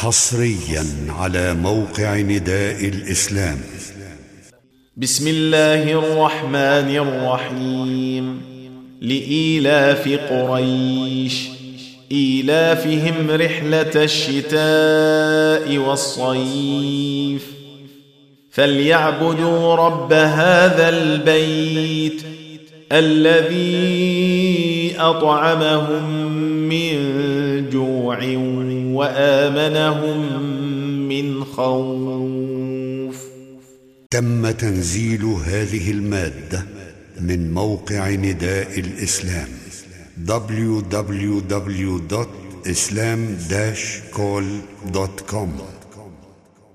حصريا على موقع نداء الإسلام. بسم الله الرحمن الرحيم. لإيلاف قريش. إيلافهم رحلة الشتاء والصيف. فليعبدوا رب هذا البيت الذي أطعمهم من جوع وآمنهم من خوف. تم تنزيل هذه المادة من موقع نداء الإسلام www.islam-call.com